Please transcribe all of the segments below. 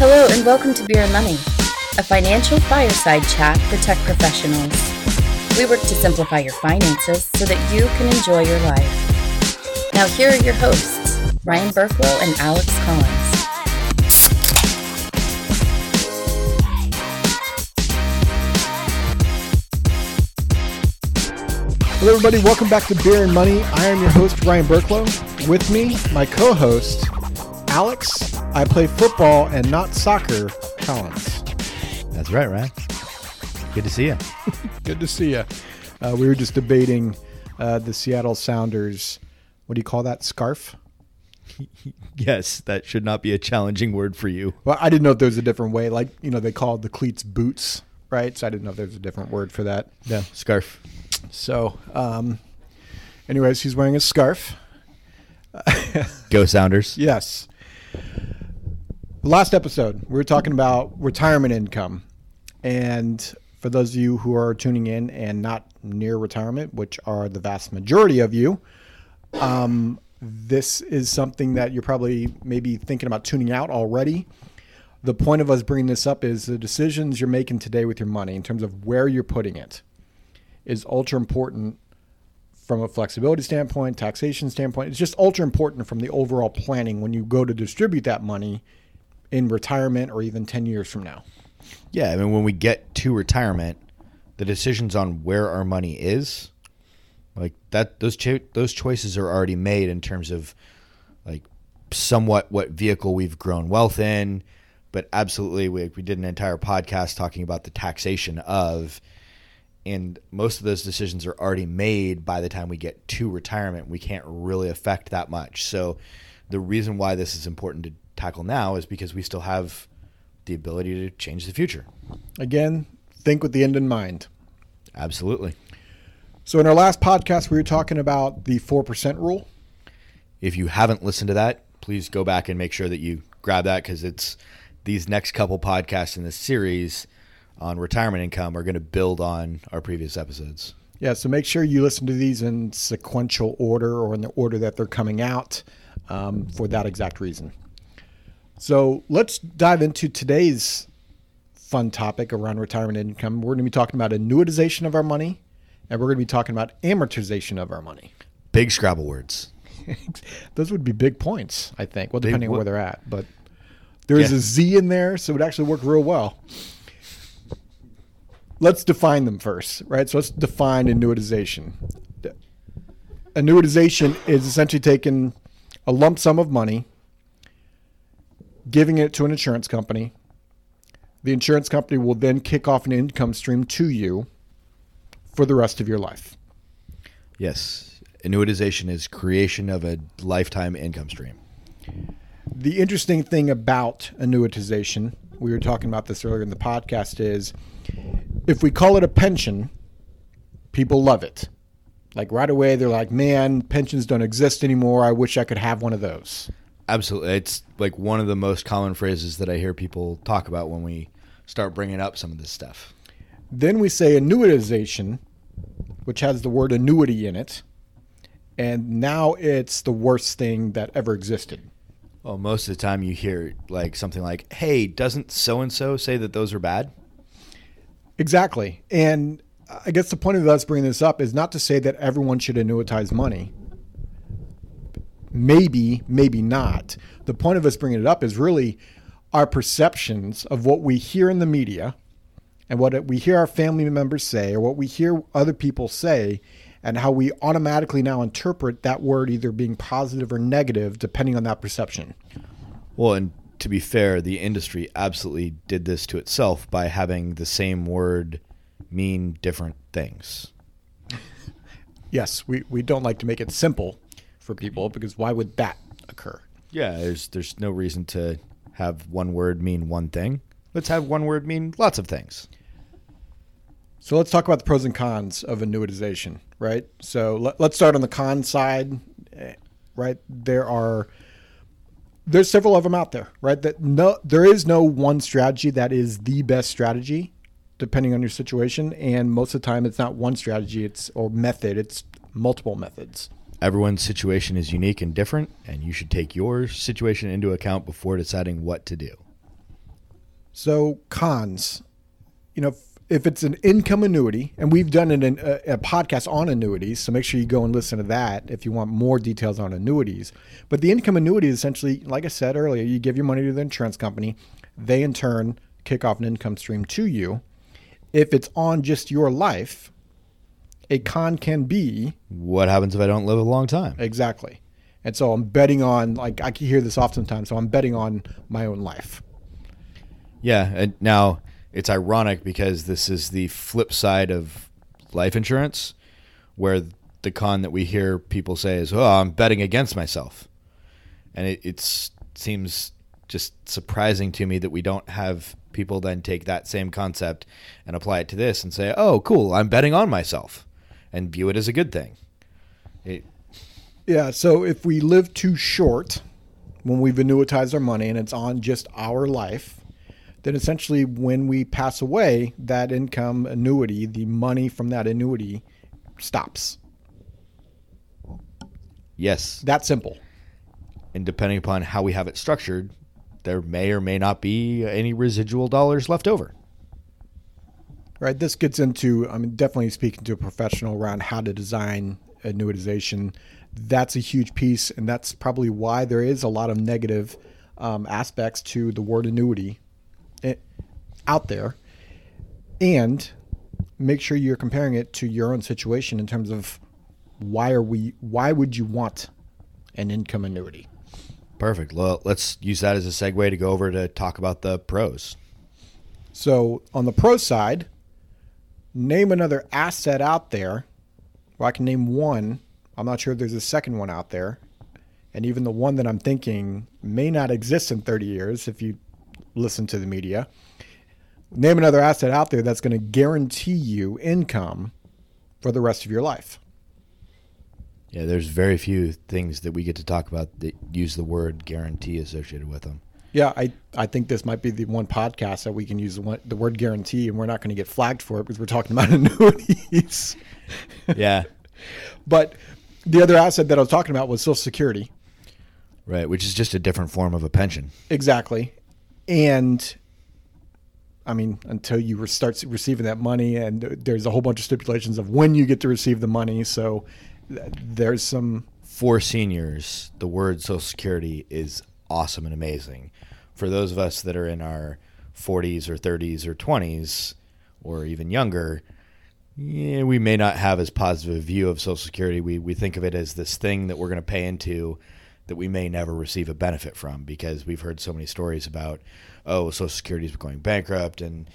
Hello, and welcome to Beer and Money, a financial fireside chat for tech professionals. We work to simplify your finances so that you can enjoy your life. Now, here are your hosts, Ryan Burklow and Alex Collins. Hello, everybody. Welcome back to Beer and Money. I am your host, Ryan Burklow. With me, my co host, Alex. I play football and not soccer, Collins. That's right, Ryan. Good to see you. Good to see you. Uh, we were just debating uh, the Seattle Sounders. What do you call that? Scarf? Yes, that should not be a challenging word for you. Well, I didn't know if there was a different way. Like, you know, they call the cleats boots, right? So I didn't know if there was a different word for that. No, scarf. So, um, anyways, he's wearing a scarf. Go Sounders. Yes. Last episode, we were talking about retirement income. And for those of you who are tuning in and not near retirement, which are the vast majority of you, um, this is something that you're probably maybe thinking about tuning out already. The point of us bringing this up is the decisions you're making today with your money in terms of where you're putting it is ultra important from a flexibility standpoint, taxation standpoint. It's just ultra important from the overall planning when you go to distribute that money in retirement or even 10 years from now. Yeah, I mean, when we get to retirement, the decisions on where our money is, like that, those cho- those choices are already made in terms of like somewhat what vehicle we've grown wealth in, but absolutely, we we did an entire podcast talking about the taxation of, and most of those decisions are already made by the time we get to retirement. We can't really affect that much. So, the reason why this is important to tackle now is because we still have the ability to change the future. Again, think with the end in mind. Absolutely. So, in our last podcast, we were talking about the 4% rule. If you haven't listened to that, please go back and make sure that you grab that because it's these next couple podcasts in this series on retirement income are going to build on our previous episodes. Yeah, so make sure you listen to these in sequential order or in the order that they're coming out um, for that exact reason. So let's dive into today's fun topic around retirement income. We're going to be talking about annuitization of our money, and we're going to be talking about amortization of our money. Big Scrabble words. Those would be big points, I think. Well, Big depending on where they're at, but there is Yeah. a Z in there, so it would actually work real well. Let's define them first, right? So let's define annuitization. Annuitization is essentially taking a lump sum of money, giving it to an insurance company. The insurance company will then kick off an income stream to you for the rest of your life. Yes. Annuitization is creation of a lifetime income stream. The interesting thing about annuitization, we were talking about this earlier in the podcast, is if we call it a pension, people love it. Like right away, they're like, man, pensions don't exist anymore. I wish I could have one of those. Absolutely. It's like one of the most common phrases that I hear people talk about when we start bringing up some of this stuff. Then we say annuitization, which has the word annuity in it. And now it's the worst thing that ever existed. Well, most of the time you hear like something like, "Hey, doesn't so and so say that those are bad?" Exactly. And I guess the point of us bringing this up is not to say that everyone should annuitize money. Maybe, maybe not. The point of us bringing it up is really our perceptions of what we hear in the media and what we hear our family members say or what we hear other people say and how we automatically now interpret that word either being positive or negative depending on that perception. Well, and to be fair, the industry absolutely did this to itself by having the same word mean different things. Yes, we, we don't like to make it simple for people because why would that occur? Yeah, there's there's no reason to have one word mean one thing. Let's have one word mean lots of things. So let's talk about the pros and cons of annuitization, right? So let, let's start on the con side, eh, right? There are there's several of them out there, right? That no there is no one strategy that is the best strategy depending on your situation and most of the time it's not one strategy, it's or method, it's multiple methods. Everyone's situation is unique and different, and you should take your situation into account before deciding what to do. So cons, you know, if, it's an income annuity, and we've done an, a, a podcast on annuities, so make sure you go and listen to that if you want more details on annuities. But the income annuity is essentially, like I said earlier, you give your money to the insurance company, they in turn kick off an income stream to you. If it's on just your life, a con can be What happens if I don't live a long time? exactly. And so I'm betting on, like, I can hear this oftentimes, so I'm betting on my own life. Yeah, and now it's ironic because this is the flip side of life insurance, where the con that we hear people say is, "Oh, I'm betting against myself," and it it's, seems just surprising to me that we don't have people then take that same concept and apply it to this and say, "Oh, cool, I'm betting on myself," and view it as a good thing. It, Yeah, so if we live too short when we've annuitized our money and it's on just our life, then essentially when we pass away, that income annuity, the money from that annuity stops. yes, That simple. and depending upon how we have it structured, there may or may not be any residual dollars left over. Right. This gets into, I mean, definitely speaking to a professional around how to design annuitization. That's a huge piece, and that's probably why there is a lot of negative um, aspects to the word annuity eh, out there. And make sure you're comparing it to your own situation in terms of why are we, why would you want an income annuity? Perfect. Well, let's use that as a segue to go over to talk about the pros. So on the pro side, name another asset out there. Well, I can name one. I'm not sure if there's a second one out there. And even the one that I'm thinking may not exist in 30 years if you listen to the media. Name another asset out there that's going to guarantee you income for the rest of your life. Yeah, there's very few things that we get to talk about that use the word guarantee associated with them. Yeah, I, I think this might be the one podcast that we can use the, one, the word guarantee and we're not going to get flagged for it because we're talking about annuities. Yeah. But the other asset that I was talking about was Social Security. right, which is just a different form of a pension. Exactly. And I mean, until you start receiving that money, and there's a whole bunch of stipulations of when you get to receive the money. So there's some. For seniors, the word Social Security is awesome and amazing. For those of us that are in our 40s or 30s or 20s or even younger, yeah, we may not have as positive a view of Social Security. We, we think of it as this thing that we're going to pay into that we may never receive a benefit from because we've heard so many stories about, oh, Social Security is going bankrupt and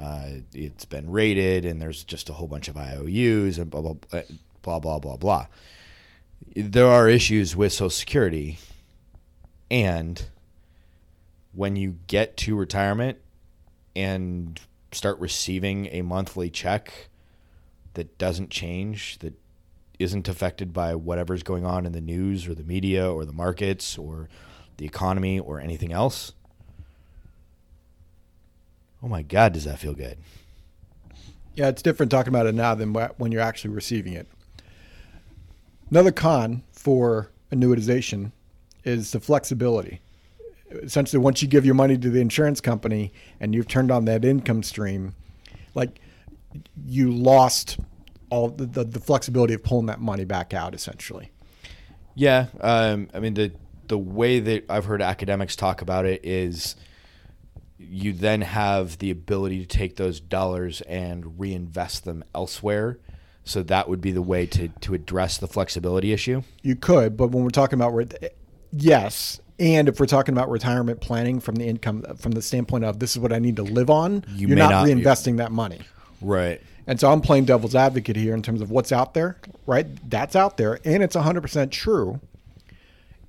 uh, it's been raided and there's just a whole bunch of IOUs and blah, blah, blah, blah, blah, blah. There are issues with Social Security. And when you get to retirement and start receiving a monthly check that doesn't change, that isn't affected by whatever's going on in the news or the media or the markets or the economy or anything else. Oh my God, does that feel good? Yeah, it's different talking about it now than when you're actually receiving it. Another con for annuitization is the flexibility. Essentially, once you give your money to the insurance company and you've turned on that income stream, like you lost all the, the, the flexibility of pulling that money back out, essentially. Yeah, um, I mean the the way that I've heard academics talk about it is you then have the ability to take those dollars and reinvest them elsewhere. So that would be the way to to address the flexibility issue. You could, but when we're talking about re- yes, and if we're talking about retirement planning from the income from the standpoint of this is what I need to live on, You you are not, not- reinvesting that money. Right. And so I'm playing devil's advocate here in terms of what's out there, right? That's out there, and it's 100% true.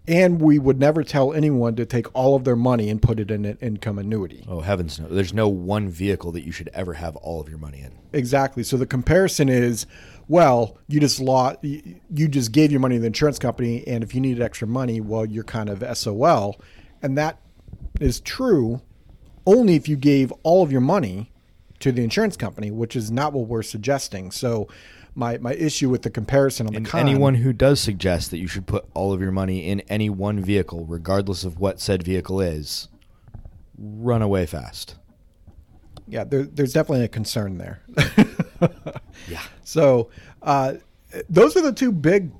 And we would never tell anyone to take all of their money and put it in an income annuity. Oh heavens no! There's no one vehicle that you should ever have all of your money in. Exactly. So the comparison is, well, you just lost, you just gave your money to the insurance company, and if you needed extra money, well, you're kind of SOL, and that is true only if you gave all of your money to the insurance company, which is not what we're suggesting. So my my issue with the comparison on the And con, anyone who does suggest that you should put all of your money in any one vehicle, regardless of what said vehicle is, run away fast. yeah, there, there's definitely a concern there. Yeah. So uh, those are the two big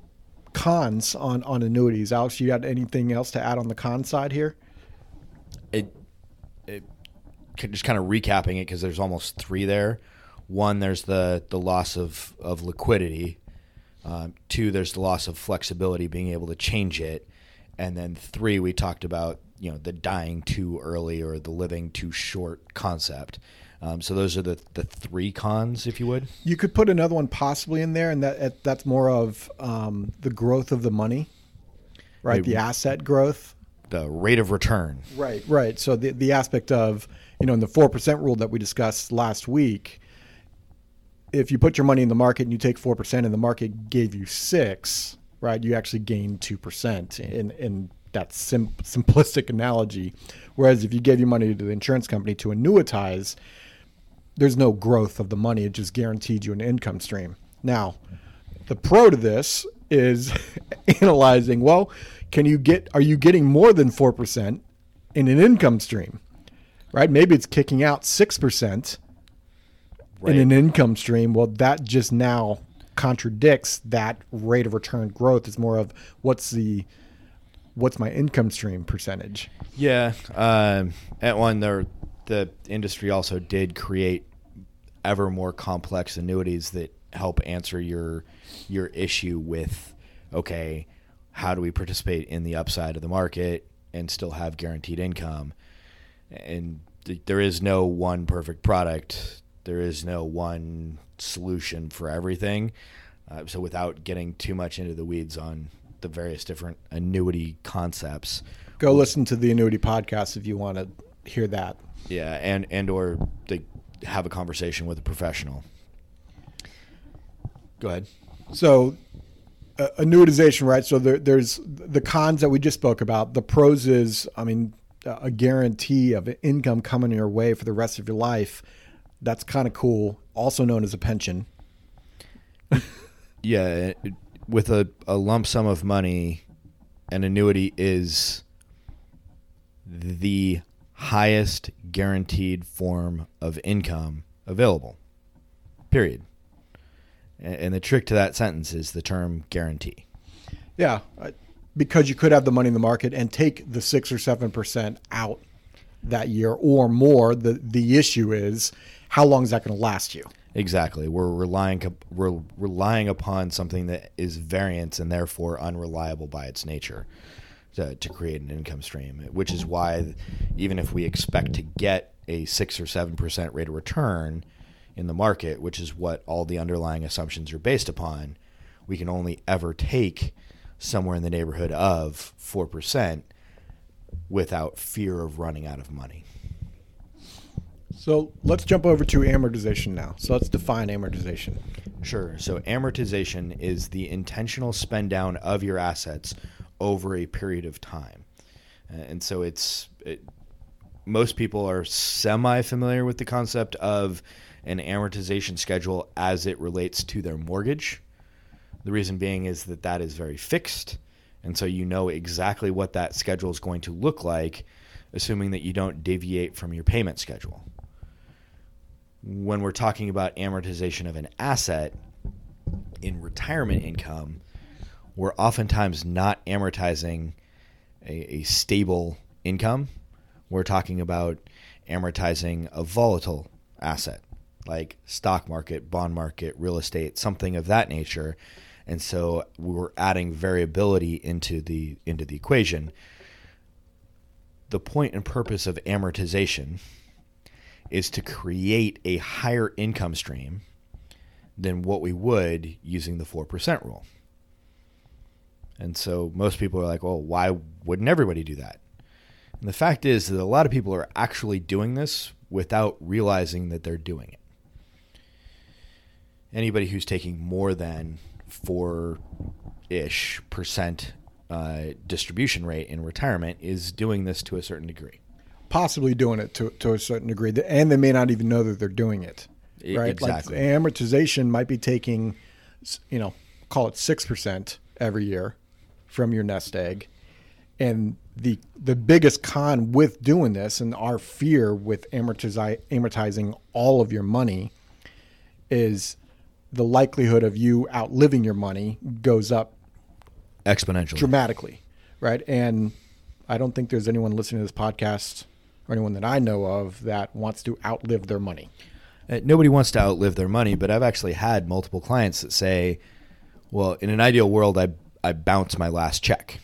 cons on on annuities. Alex, you got anything else to add on the con side here? it, it just kind of recapping it because there's almost three there. One, there's the the loss of of liquidity. Um, two, there's the loss of flexibility, being able to change it, and then three, we talked about you know the dying too early or the living too short concept. Um, so those are the the three cons, if you would. You could put another one possibly in there, and that that's more of um, the growth of the money, right? Right. The asset growth. The rate of return. Right, right. So the the aspect of you know in the four percent rule that we discussed last week, if you put your money in the market and you take four percent and the market gave you six, right, you actually gain two percent in in that sim- simplistic analogy. Whereas if you gave your money to the insurance company to annuitize, there's no growth of the money; it just guaranteed you an income stream. Now, the pro to this is analyzing well can you get are you getting more than 4% in an income stream right maybe it's kicking out 6% Right. in an income stream well that just now contradicts that rate of return growth it's more of what's the what's my income stream percentage Yeah. Um, at one, there, the industry also did create ever more complex annuities that help answer your your issue with okay, how do we participate in the upside of the market and still have guaranteed income? And th- there is no one perfect product. There is no one solution for everything. Uh, so without getting too much into the weeds on the various different annuity concepts, go listen to the annuity podcast if you want to hear that Yeah, and and or they have a conversation with a professional. Go ahead. So, uh, annuitization, right? So there, there's the cons that we just spoke about. The pros is, I mean, a guarantee of income coming your way for the rest of your life. That's kind of cool. Also known as a pension. Yeah, it- with a, a lump sum of money, an annuity is the highest guaranteed form of income available. Period. And the trick to that sentence is the term guarantee. Yeah, because you could have the money in the market and take the six or seven percent out that year or more. The the issue is how long is that going to last you? Exactly. We're relying we're relying upon something that is variance and therefore unreliable by its nature to, to create an income stream. Which is why even if we expect to get a six or seven percent rate of return in the market, which is what all the underlying assumptions are based upon, we can only ever take somewhere in the neighborhood of four percent without fear of running out of money. So let's jump over to amortization now. So let's define amortization. Sure. So amortization is the intentional spend down of your assets over a period of time, Uh, and so it's it, most people are semi familiar with the concept of an amortization schedule as it relates to their mortgage. The reason being is that that is very fixed, and so you know exactly what that schedule is going to look like, assuming that you don't deviate from your payment schedule when we're talking about amortization of an asset in retirement income, we're oftentimes not amortizing a, a stable income. We're talking about amortizing a volatile asset like stock market, bond market, real estate, something of that nature. And so we're adding variability into the into the equation. The point and purpose of amortization is to create a higher income stream than what we would using the 4% rule. And so most people are like, well, why wouldn't everybody do that? And the fact is that a lot of people are actually doing this without realizing that they're doing it. Anybody who's taking more than four ish percent uh, distribution rate in retirement is doing this to a certain degree. Possibly doing it to, to a certain degree, and they may not even know that they're doing it. Right? exactly. Like amortization might be taking, you know, call it six percent every year from your nest egg, and the the biggest con with doing this and our fear with amortizi- amortizing all of your money is the likelihood of you outliving your money goes up exponentially. dramatically, right? And I don't think there's anyone listening to this podcast or anyone that I know of that wants to outlive their money. Uh, nobody wants to outlive their money, but I've actually had multiple clients that say, "Well, in an ideal world, I I bounce my last check."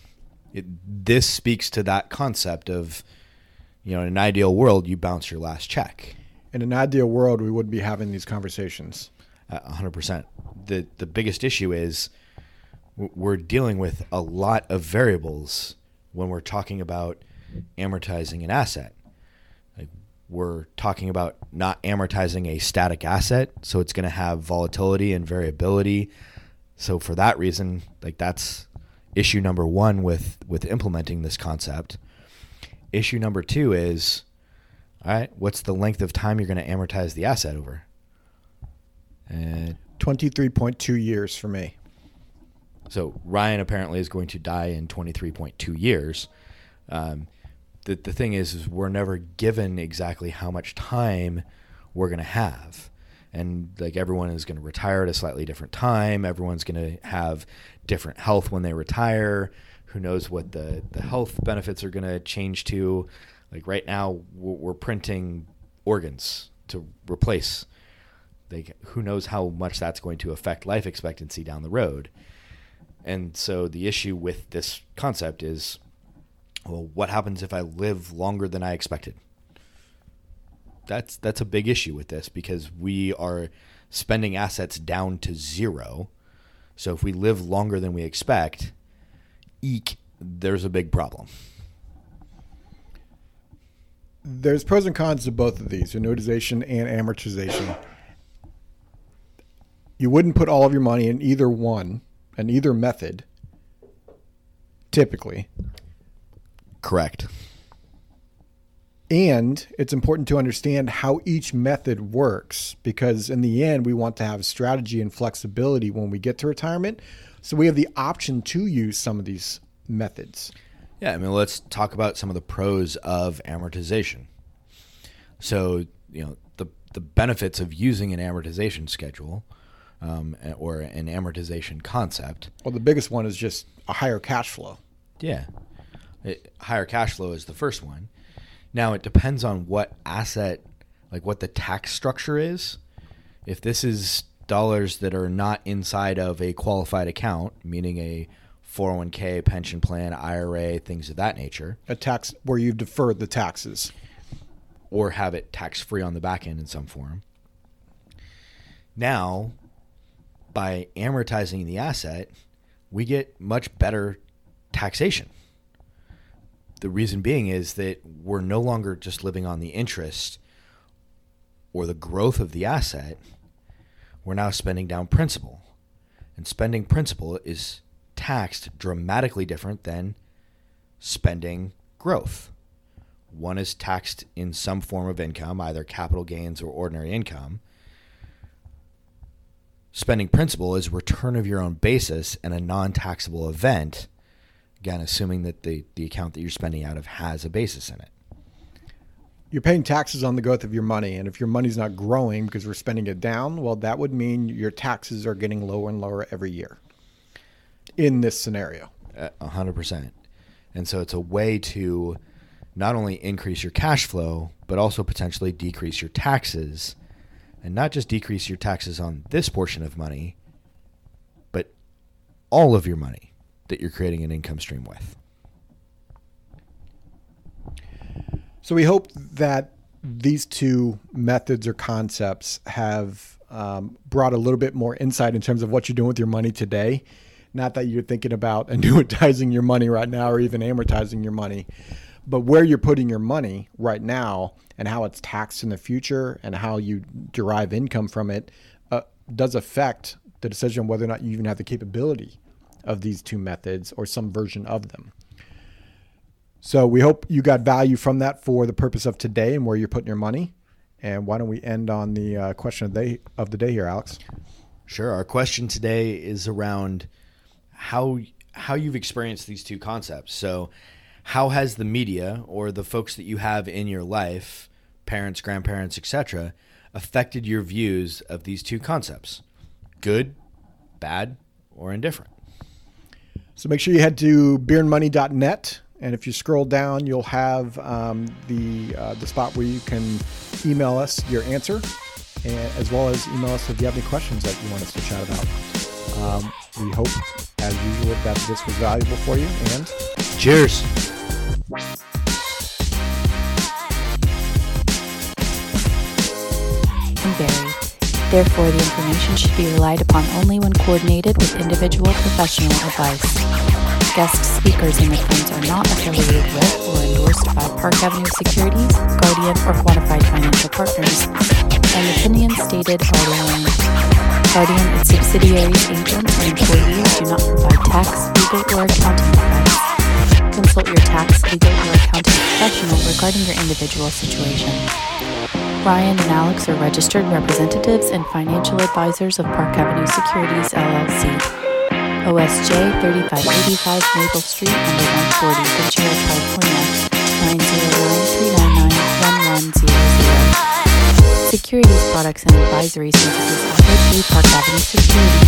It, this speaks to that concept of, you know, in an ideal world, you bounce your last check. In an ideal world, we wouldn't be having these conversations. A hundred percent. The the biggest issue is we're dealing with a lot of variables when we're talking about amortizing an asset. Like we're talking about not amortizing a static asset, so it's going to have volatility and variability. So for that reason, like that's issue number 1 with with implementing this concept. Issue number 2 is all right, what's the length of time you're going to amortize the asset over? And 23.2 years for me. so Ryan apparently is going to die in 23.2 years. Um, the, the thing is, is we're never given exactly how much time we're going to have. And like everyone is going to retire at a slightly different time. Everyone's going to have different health when they retire. Who knows what the, the health benefits are going to change to? Like right now, we're, printing organs to replace. Like who knows how much that's going to affect life expectancy down the road. And so the issue with this concept is well, what happens if I live longer than I expected? That's that's a big issue with this because we are spending assets down to zero. So if we live longer than we expect, eek, there's a big problem. There's pros and cons to both of these, annuitization and amortization. You wouldn't put all of your money in either one and either method, typically. Correct. And it's important to understand how each method works because, in the end, we want to have strategy and flexibility when we get to retirement. So, we have the option to use some of these methods. Yeah, I mean, let's talk about some of the pros of amortization. So, you know, the the benefits of using an amortization schedule um, or an amortization concept. Well, the biggest one is just a higher cash flow. Yeah, it, higher cash flow is the first one. Now it depends on what asset, like what the tax structure is. If this is dollars that are not inside of a qualified account, meaning a 401k, pension plan, IRA, things of that nature, A tax where you've deferred the taxes. or have it tax free on the back end in some form. Now, by amortizing the asset, we get much better taxation. The reason being is that we're no longer just living on the interest or the growth of the asset, we're now spending down principal. And spending principal is taxed dramatically different than spending growth. One is taxed in some form of income, either capital gains or ordinary income. Spending principal is return of your own basis and a non taxable event, again, assuming that the, the account that you're spending out of has a basis in it. You're paying taxes on the growth of your money. And if your money's not growing because we're spending it down, well, that would mean your taxes are getting lower and lower every year in this scenario. A hundred percent. And so it's a way to not only increase your cash flow, but also potentially decrease your taxes. And not just decrease your taxes on this portion of money, but all of your money that you're creating an income stream with. So we hope that these two methods or concepts have um, brought a little bit more insight in terms of what you're doing with your money today. Not that you're thinking about annuitizing your money right now or even amortizing your money, but where you're putting your money right now and how it's taxed in the future and how you derive income from it uh, does affect the decision whether or not you even have the capability of these two methods or some version of them. So we hope you got value from that for the purpose of today and where you're putting your money. And why don't we end on the uh, question of the, day, of the day here, Alex? Sure. Our question today is around how how you've experienced these two concepts. So, how has the media or the folks that you have in your life, parents, grandparents, etc., affected your views of these two concepts? Good, bad, or indifferent? So make sure you head to beerandmoney.net. And if you scroll down, you'll have um, the uh, the spot where you can email us your answer, and, as well as email us if you have any questions that you want us to chat about. Um, we hope, as usual, that this was valuable for you. And cheers. Vary. Therefore, the information should be relied upon only when coordinated with individual professional advice. Guest speakers in the are not affiliated with or endorsed by Park Avenue Securities, Guardian, or Quantified Financial Partners, and opinions stated are their own. Guardian, its subsidiaries, agents, and employees do not provide tax, legal, or accounting advice. Consult your tax, legal, or accounting professional regarding your individual situation. Brian and Alex are registered representatives and financial advisors of Park Avenue Securities LLC. OSJ 3585 Maple Street, number 140, Ventura, California 909-399-1100. Securities products and advisory services offered through Park Avenue Securities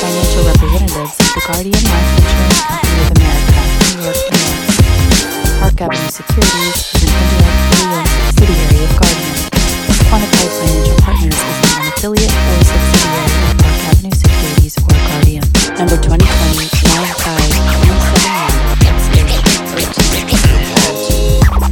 financial representatives of Guardian Life Insurance Company of America, New York, New York. Park Avenue Securities is an indirect subsidiary of Guardian. Quantified Financial Partners is not an affiliate or subsidiary of Park Avenue Securities or Guardian. Number 2020.